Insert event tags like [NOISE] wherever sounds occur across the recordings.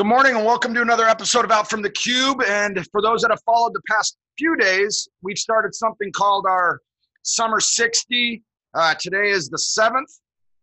Good morning and welcome to another episode of Out from the Cube. And for those that have followed the past few days, we've started something called our Summer 60. Uh, today is the seventh,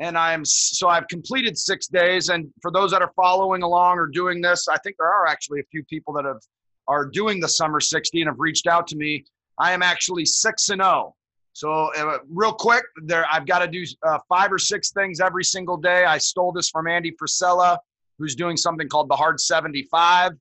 and I'm so I've completed six days. And for those that are following along or doing this, I think there are actually a few people that have are doing the Summer 60 and have reached out to me. I am actually six and zero. So uh, real quick, there I've got to do uh, five or six things every single day. I stole this from Andy Frisella who's doing something called the Hard 75.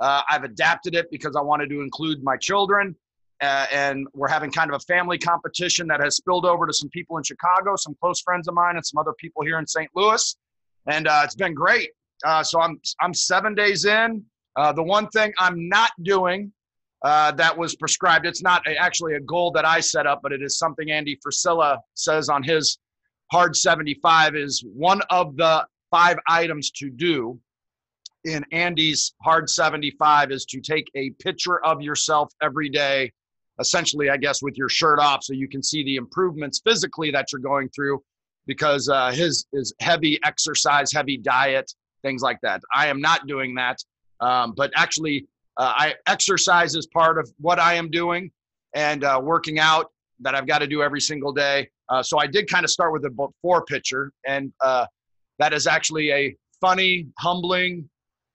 Uh, I've adapted it because I wanted to include my children. Uh, and we're having kind of a family competition that has spilled over to some people in Chicago, some close friends of mine, and some other people here in St. Louis. And uh, it's been great. Uh, so I'm I'm seven days in. Uh, the one thing I'm not doing uh, that was prescribed. It's not actually a goal that I set up, but it is something Andy Frisella says on his Hard 75 is one of the five items to do in Andy's Hard 75 is to take a picture of yourself every day, essentially, I guess, with your shirt off so you can see the improvements physically that you're going through because uh, his is heavy exercise, heavy diet, things like that. I am not doing that, um, but actually, uh, I exercise is part of what I am doing and uh, working out that I've got to do every single day. Uh, so I did kind of start with a before picture, and uh, that is actually a funny, humbling,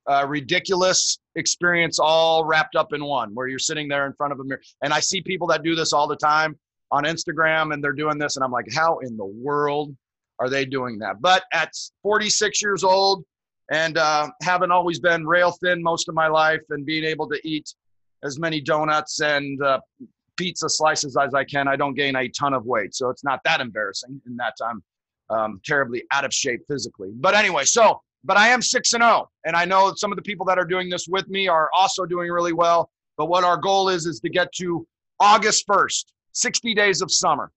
uh, ridiculous experience all wrapped up in one where you're sitting there in front of a mirror. And I see people that do this all the time on Instagram and they're doing this, and I'm like, how in the world are they doing that? But at 46 years old and uh, having always been rail thin most of my life and being able to eat as many donuts and uh, pizza slices as I can, I don't gain a ton of weight. So it's not that embarrassing in that time um, terribly out of shape physically. But anyway, so but I am six and zero, oh, and I know some of the people that are doing this with me are also doing really well. But what our goal is is to get to August first, 60 days of summer,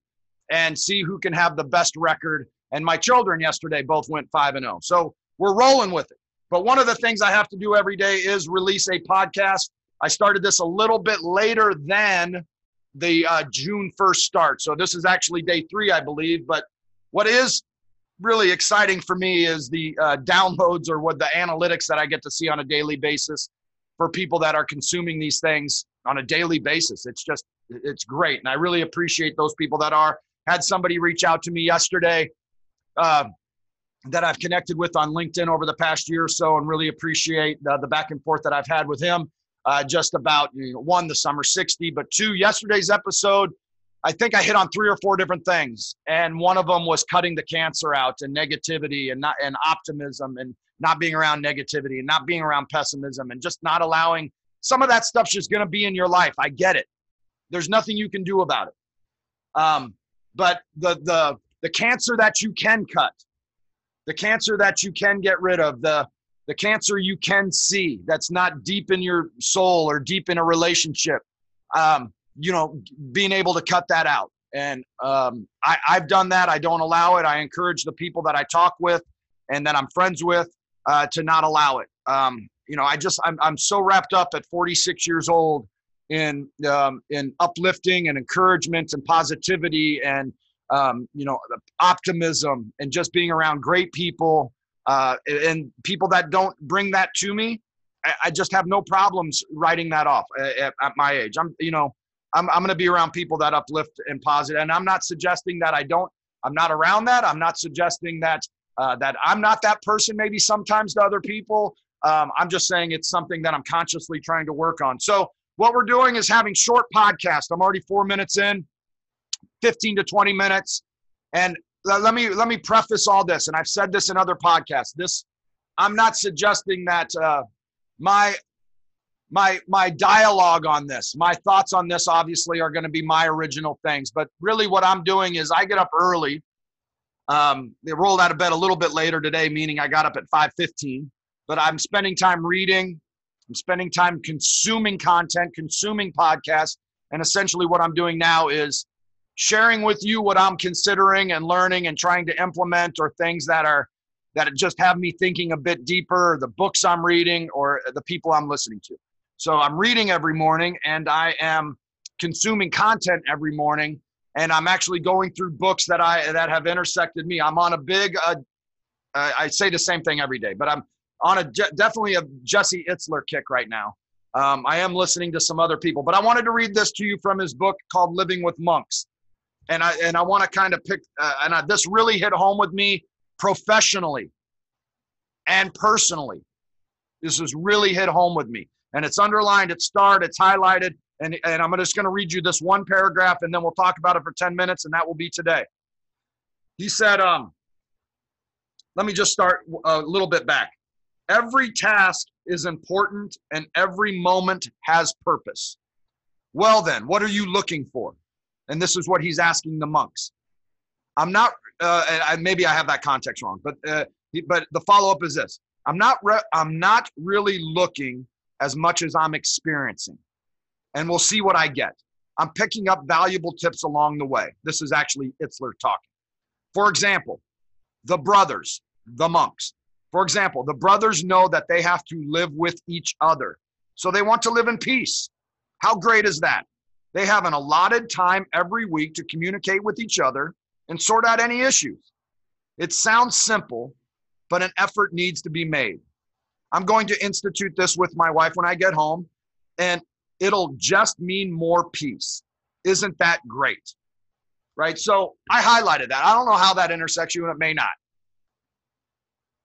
and see who can have the best record. And my children yesterday both went five and zero, so we're rolling with it. But one of the things I have to do every day is release a podcast. I started this a little bit later than the uh, June 1st start. So this is actually day three, I believe. But what is really exciting for me is the uh, downloads or what the analytics that I get to see on a daily basis for people that are consuming these things on a daily basis. It's just, it's great. And I really appreciate those people that are. Had somebody reach out to me yesterday uh, that I've connected with on LinkedIn over the past year or so and really appreciate the, back and forth that I've had with him uh, just about you know, one, the summer 60, but two, yesterday's episode I think I hit on three or four different things, and one of them was cutting the cancer out and negativity and not and optimism and not being around negativity and not being around pessimism and just not allowing some of that stuff's just going to be in your life. I get it. There's nothing you can do about it. Um, but the the the cancer that you can cut, the cancer that you can get rid of, the the cancer you can see that's not deep in your soul or deep in a relationship. Um, you know, being able to cut that out. And um, I, I've done that. I don't allow it. I encourage the people that I talk with and that I'm friends with uh, to not allow it. Um, you know, I just I'm I'm so wrapped up at 46 years old in um, in uplifting and encouragement and positivity and um, you know optimism and just being around great people uh, and people that don't bring that to me. I, just have no problems writing that off at, at my age. I'm you know I'm, I'm going to be around people that uplift and positive. And I'm not suggesting that I don't, I'm not around that. I'm not suggesting that, uh, that I'm not that person maybe sometimes to other people. Um, I'm just saying it's something that I'm consciously trying to work on. So what we're doing is having short podcasts. I'm already four minutes in, 15 to 20 minutes. And let me, let me preface all this. And I've said this in other podcasts, this, I'm not suggesting that, uh, my my my dialogue on this my thoughts on this obviously are going to be my original things but really what i'm doing is i get up early um, they rolled out of bed a little bit later today meaning i got up at 5.15 but i'm spending time reading i'm spending time consuming content consuming podcasts and essentially what i'm doing now is sharing with you what i'm considering and learning and trying to implement or things that are that just have me thinking a bit deeper the books i'm reading or the people i'm listening to so I'm reading every morning and I am consuming content every morning and I'm actually going through books that I that have intersected me. I'm on a big uh, I say the same thing every day, but I'm on a definitely a Jesse Itzler kick right now. Um, I am listening to some other people, but I wanted to read this to you from his book called Living with Monks, and I and I want to kind of pick uh, and I, this really hit home with me professionally and personally. This has really hit home with me, and it's underlined, it's starred, it's highlighted, and and I'm just going to read you this one paragraph, and then we'll talk about it for ten minutes, and that will be today. He said, um, let me just start a little bit back. Every task is important and every moment has purpose. Well, then, what are you looking for? And this is what he's asking the monks. I'm not, uh, and maybe I have that context wrong, but uh, but the follow up is this: I'm not re- I'm not really looking as much as I'm experiencing, and we'll see what I get. I'm picking up valuable tips along the way. This is actually Itzler talking. For example, the brothers, the monks. For example, the brothers know that they have to live with each other. So they want to live in peace. How great is that? They have an allotted time every week to communicate with each other and sort out any issues. It sounds simple, but an effort needs to be made. I'm going to institute this with my wife when I get home, and it'll just mean more peace. Isn't that great? Right? So I highlighted that. I don't know how that intersects you, and it may not.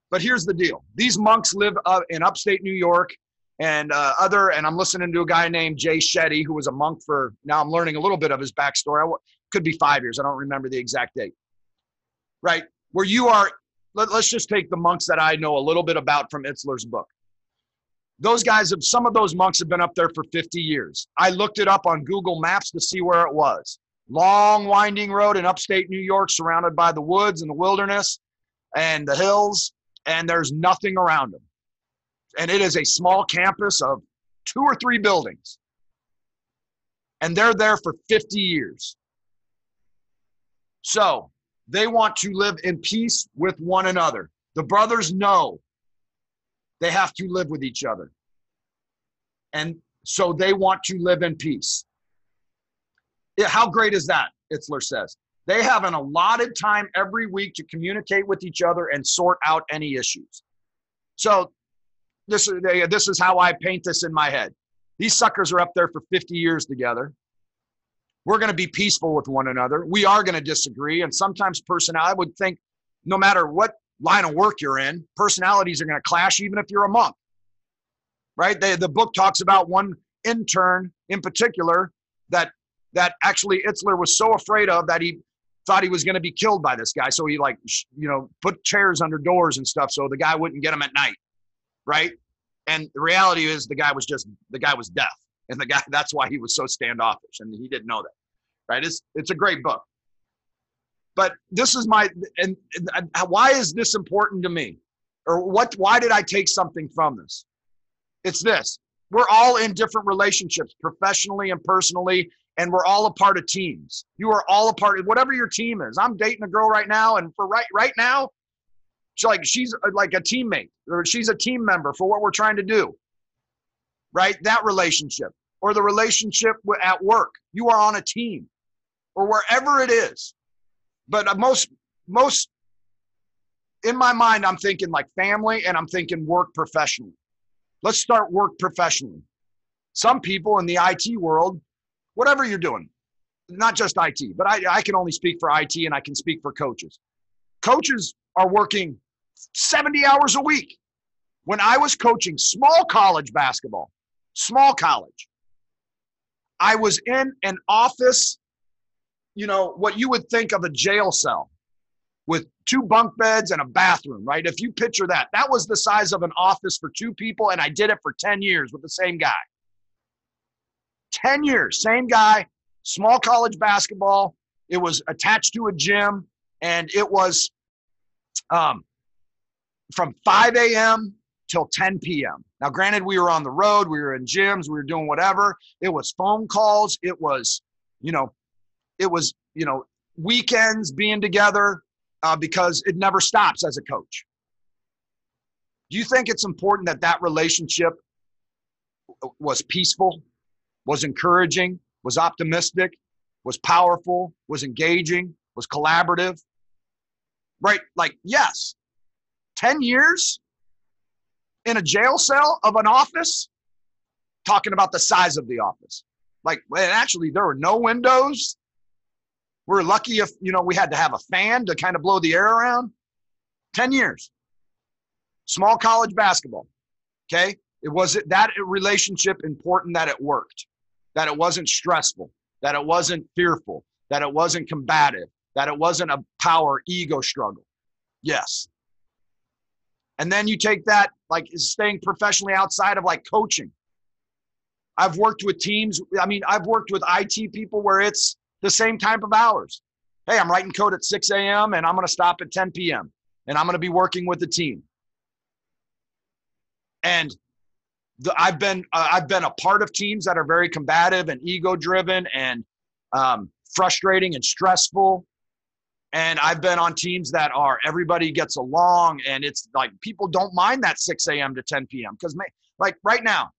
But here's the deal: these monks live uh, in upstate New York and uh, other. And I'm listening to a guy named Jay Shetty, who was a monk for. Now I'm learning a little bit of his backstory. I, could be five years. I don't remember the exact date. Right where you are. Let, let's just take the monks that I know a little bit about from Itzler's book. Those guys have some of those monks have been up there for 50 years. I looked it up on Google Maps to see where it was. Long winding road in upstate New York, surrounded by the woods and the wilderness and the hills and there's nothing around them. And it is a small campus of two or three buildings. And they're there for 50 years. So they want to live in peace with one another. The brothers know they have to live with each other. And so they want to live in peace. Yeah, how great is that? Itzler says. They have an allotted time every week to communicate with each other and sort out any issues. So this is this is how I paint this in my head. These suckers are up there for 50 years together. We're going to be peaceful with one another. We are going to disagree, and sometimes personality. I would think, no matter what line of work you're in, personalities are going to clash, even if you're a monk. Right? They, the book talks about one intern in particular that that actually Itzler was so afraid of that he thought he was going to be killed by this guy. So he like, you know, put chairs under doors and stuff so the guy wouldn't get him at night. Right. And the reality is the guy was just, the guy was deaf. And the guy, [LAUGHS] that's why he was so standoffish and he didn't know that. Right. It's, it's a great book. But this is my, and, and uh, why is this important to me? Or what, why did I take something from this? It's this. We're all in different relationships, professionally and personally, and we're all a part of teams. You are all a part of whatever your team is. I'm dating a girl right now, and for right right now, she's like she's uh, like a teammate or she's a team member for what we're trying to do. Right, that relationship or the relationship at work. You are on a team, or wherever it is. But uh, most most in my mind, I'm thinking like family, and I'm thinking work professionally. Let's start work professionally. Some people in the IT world whatever you're doing, not just IT, but I, I can only speak for IT and I can speak for coaches. Coaches are working 70 hours a week. When I was coaching small college basketball, small college, I was in an office, you know, what you would think of a jail cell with two bunk beds and a bathroom, right? If you picture that, that was the size of an office for two people, and I did it for 10 years with the same guy. 10 years, same guy, small college basketball. It was attached to a gym, and it was um, from 5 a.m. till 10 p.m. Now, granted, we were on the road, we were in gyms, we were doing whatever. It was phone calls, it was, you know, it was, you know, weekends being together uh, because it never stops as a coach. Do you think it's important that that relationship was peaceful? was encouraging, was optimistic, was powerful, was engaging, was collaborative. Right? Like, yes, 10 years, in a jail cell of an office talking about the size of the office. Like, well, actually, there were no windows. We're lucky if, you know, we had to have a fan to kind of blow the air around. 10 years. Small college basketball. Okay. It was that relationship important that it worked, that it wasn't stressful, that it wasn't fearful, that it wasn't combative, that it wasn't a power ego struggle. Yes. And then you take that, like staying professionally outside of like coaching. I've worked with teams. I mean, I've worked with IT people where it's the same type of hours. Hey, I'm writing code at 6 a.m. and I'm going to stop at 10 p.m. and I'm going to be working with the team. And the, I've been uh, I've been a part of teams that are very combative and ego driven and um, frustrating and stressful. And I've been on teams that are everybody gets along and it's like people don't mind that 6 a.m. to 10 p.m. Because like right now,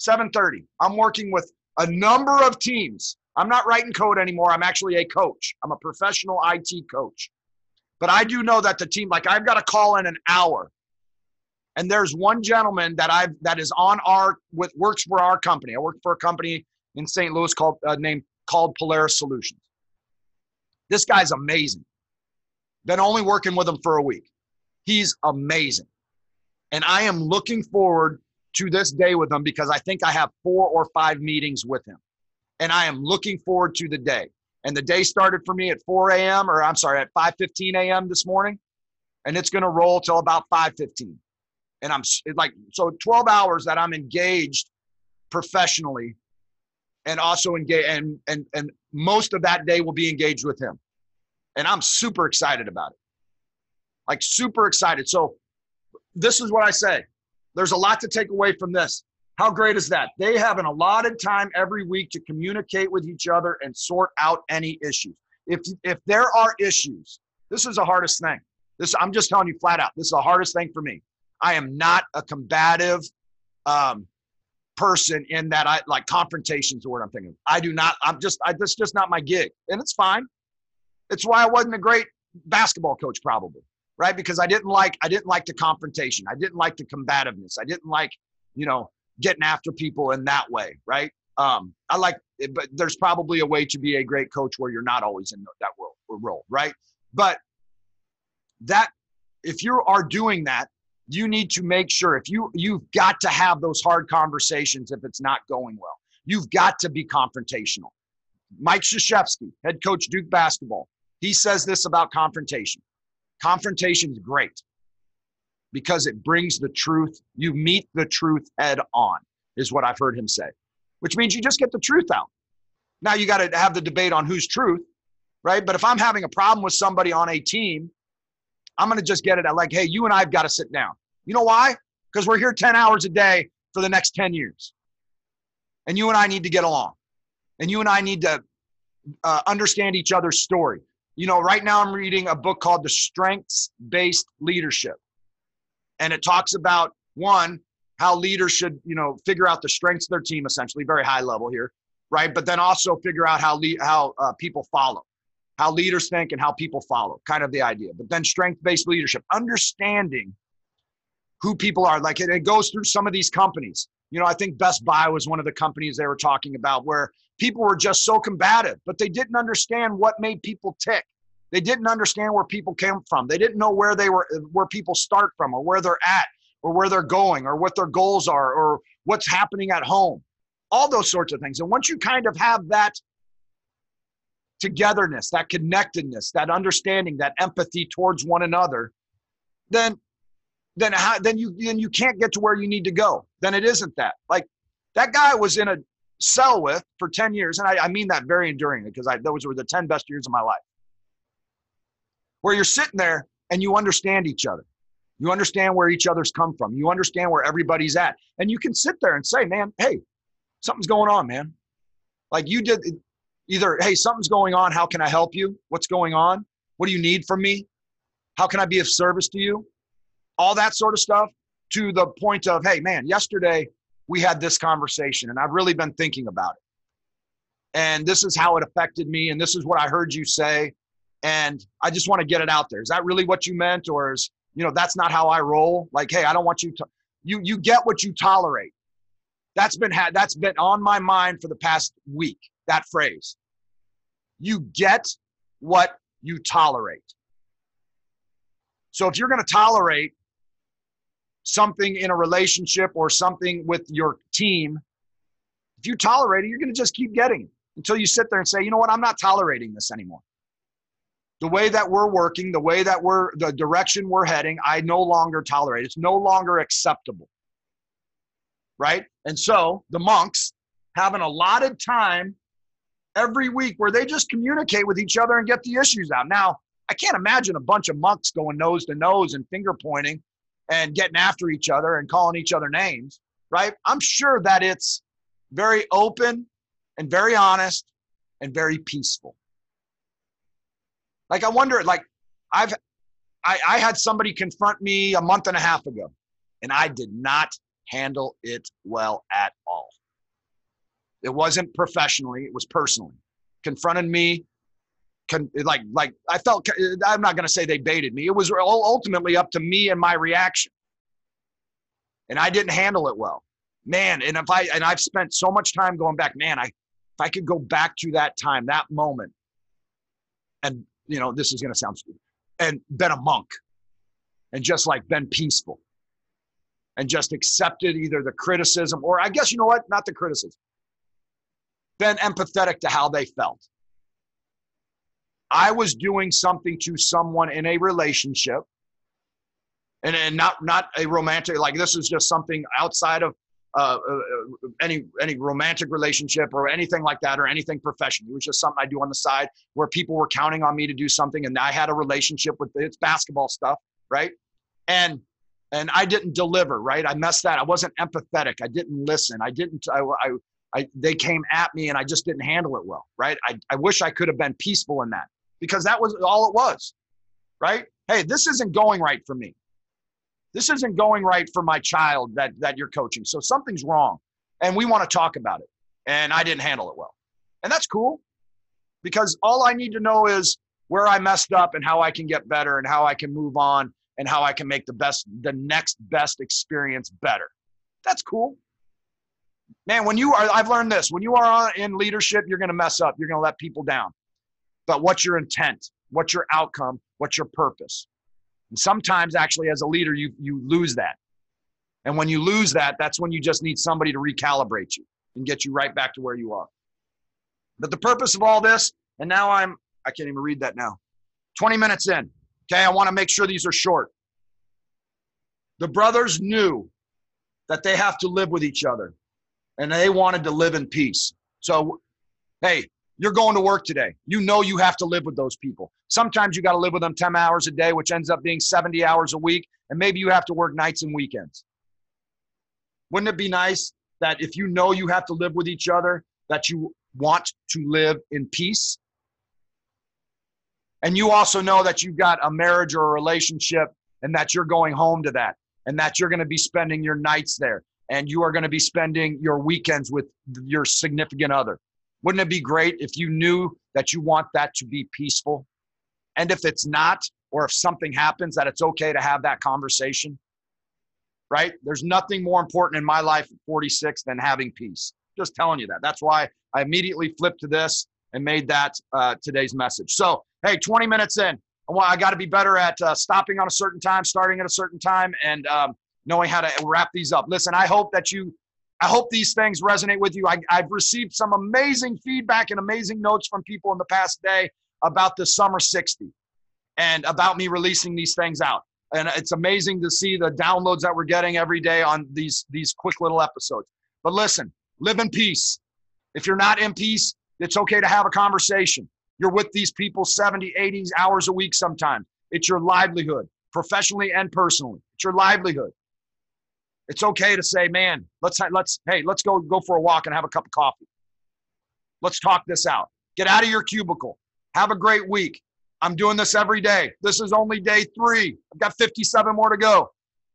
7:30, I'm working with a number of teams. I'm not writing code anymore. I'm actually a coach. I'm a professional IT coach. But I do know that the team, like I've got to call in an hour. And there's one gentleman that I've that is on our with works for our company. I work for a company in St. Louis called uh, named called Polaris Solutions. This guy's amazing. Been only working with him for a week. He's amazing. And I am looking forward to this day with him because I think I have four or five meetings with him. And I am looking forward to the day. And the day started for me at 4 a.m. or I'm sorry, at 5:15 a.m. this morning. And it's going to roll till about 5:15. And I'm like, so 12 hours that I'm engaged professionally and also engage and and and most of that day will be engaged with him and i'm super excited about it. Like super excited. So this is what i say. There's a lot to take away from this. How great is that? They have an allotted time every week to communicate with each other and sort out any issues. If if there are issues this is the hardest thing. This i'm just telling you flat out this is the hardest thing for me. I am not a combative um, person in that I like confrontations or what I'm thinking. I do not, I'm just, I, that's just not my gig. And it's fine. It's why I wasn't a great basketball coach, probably, right? Because I didn't like, I didn't like the confrontation. I didn't like the combativeness. I didn't like, you know, getting after people in that way, right? Um, I like, but there's probably a way to be a great coach where you're not always in that role, role right? But that, if you are doing that, you need to make sure if you you've got to have those hard conversations if it's not going well. You've got to be confrontational. Mike Krzyzewski, head coach Duke basketball, he says this about confrontation. Confrontation is great because it brings the truth. You meet the truth head on, is what I've heard him say, which means you just get the truth out. Now you got to have the debate on whose truth, right? But if I'm having a problem with somebody on a team I'm going to just get it at like, hey, you and I have got to sit down. You know why? Because we're here 10 hours a day for the next 10 years. And you and I need to get along. And you and I need to uh, understand each other's story. You know, right now I'm reading a book called The Strengths Based Leadership. And it talks about one, how leaders should, you know, figure out the strengths of their team, essentially, very high level here, right? But then also figure out how, le- how uh, people follow how leaders think and how people follow, kind of the idea. But then strength based leadership, understanding who people are. Like it, it goes through some of these companies. You know, I think Best Buy was one of the companies they were talking about where people were just so combative, but they didn't understand what made people tick. They didn't understand where people came from. They didn't know where they were, where people start from, or where they're at, or where they're going, or what their goals are, or what's happening at home. All those sorts of things. And once you kind of have that togetherness, that connectedness, that understanding, that empathy towards one another, then then how, then you then you can't get to where you need to go. Then it isn't that. Like that guy was in a cell with for 10 years, and I, I mean that very enduringly because I those were the 10 best years of my life. Where you're sitting there and you understand each other. You understand where each other's come from. You understand where everybody's at. And you can sit there and say, man, hey, something's going on, man. Like you did, either, hey, something's going on. How can I help you? What's going on? What do you need from me? How can I be of service to you? All that sort of stuff to the point of, hey, man, yesterday we had this conversation and I've really been thinking about it. And this is how it affected me. And this is what I heard you say. And I just want to get it out there. Is that really what you meant? Or is, you know, that's not how I roll? Like, hey, I don't want you to, you you get what you tolerate. That's been had that's been on my mind for the past week. That phrase. You get what you tolerate. So if you're going to tolerate something in a relationship or something with your team, if you tolerate it, you're going to just keep getting it until you sit there and say, you know what, I'm not tolerating this anymore. The way that we're working, the way that we're, the direction we're heading, I no longer tolerate. It's no longer acceptable. Right? And so the monks have an allotted time every week where they just communicate with each other and get the issues out. Now, I can't imagine a bunch of monks going nose to nose and finger pointing and getting after each other and calling each other names, right? I'm sure that it's very open and very honest and very peaceful. Like I wonder, like I've I, I had somebody confront me a month and a half ago, and I did not handle it well at all. It wasn't professionally, it was personally. Confronted me, con, like like I felt. Uh, I'm not going to say they baited me. It was ultimately up to me and my reaction, and I didn't handle it well, man. And if I and I've spent so much time going back, man. I if I could go back to that time, that moment, and you know, this is going to sound stupid, and been a monk, and just like been peaceful, and just accepted either the criticism or I guess you know what, not the criticism, been empathetic to how they felt. I was doing something to someone in a relationship and, and not not a romantic like this is just something outside of uh, uh, any any romantic relationship or anything like that or anything professional. It was just something I do on the side where people were counting on me to do something, and I had a relationship with it's basketball stuff, right? And and I didn't deliver, right? I messed that. I wasn't empathetic. I didn't listen. I didn't. I, I, I they came at me, and I just didn't handle it well, right? I, I wish I could have been peaceful in that because that was all it was, right? Hey, this isn't going right for me. This isn't going right for my child that that you're coaching. So something's wrong, and we want to talk about it. And I didn't handle it well, and that's cool, because all I need to know is where I messed up and how I can get better and how I can move on and how I can make the best the next best experience better. That's cool. Man, when you are I've learned this, when you are in leadership, you're going to mess up. You're going to let people down but what's your intent? What's your outcome? What's your purpose? And sometimes, actually, as a leader, you, you lose that. And when you lose that, that's when you just need somebody to recalibrate you and get you right back to where you are. But the purpose of all this, and now I'm, I can't even read that now. 20 minutes in. Okay, I want to make sure these are short. The brothers knew that they have to live with each other and they wanted to live in peace. So, hey, you're going to work today. You know you have to live with those people. Sometimes you got to live with them 10 hours a day, which ends up being 70 hours a week. And maybe you have to work nights and weekends. Wouldn't it be nice that if you know you have to live with each other, that you want to live in peace? And you also know that you've got a marriage or a relationship and that you're going home to that and that you're going to be spending your nights there and you are going to be spending your weekends with your significant other wouldn't it be great if you knew that you want that to be peaceful? And if it's not, or if something happens, that it's okay to have that conversation? Right? There's nothing more important in my life at 46 than having peace. Just telling you that. That's why I immediately flipped to this and made that uh, today's message. So, hey, 20 minutes in. I got to be better at uh, stopping on a certain time, starting at a certain time, and um, knowing how to wrap these up. Listen, I hope that you I hope these things resonate with you. I, have received some amazing feedback and amazing notes from people in the past day about the Summer 60 and about me releasing these things out. And it's amazing to see the downloads that we're getting every day on these, these quick little episodes. But listen, live in peace. If you're not in peace, it's okay to have a conversation. You're with these people 70, 80 hours a week sometimes. It's your livelihood, professionally and personally. It's your livelihood. It's okay to say, man, let's let's hey, let's go go for a walk and have a cup of coffee. Let's talk this out. Get out of your cubicle. Have a great week. I'm doing this every day. This is only day three. I've got 57 more to go.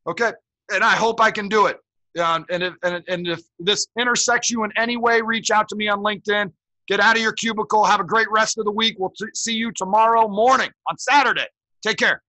Okay, and I hope I can do it. Um, and, if, and, and if this intersects you in any way, reach out to me on LinkedIn. Get out of your cubicle. Have a great rest of the week. We'll t- see you tomorrow morning on Saturday. Take care.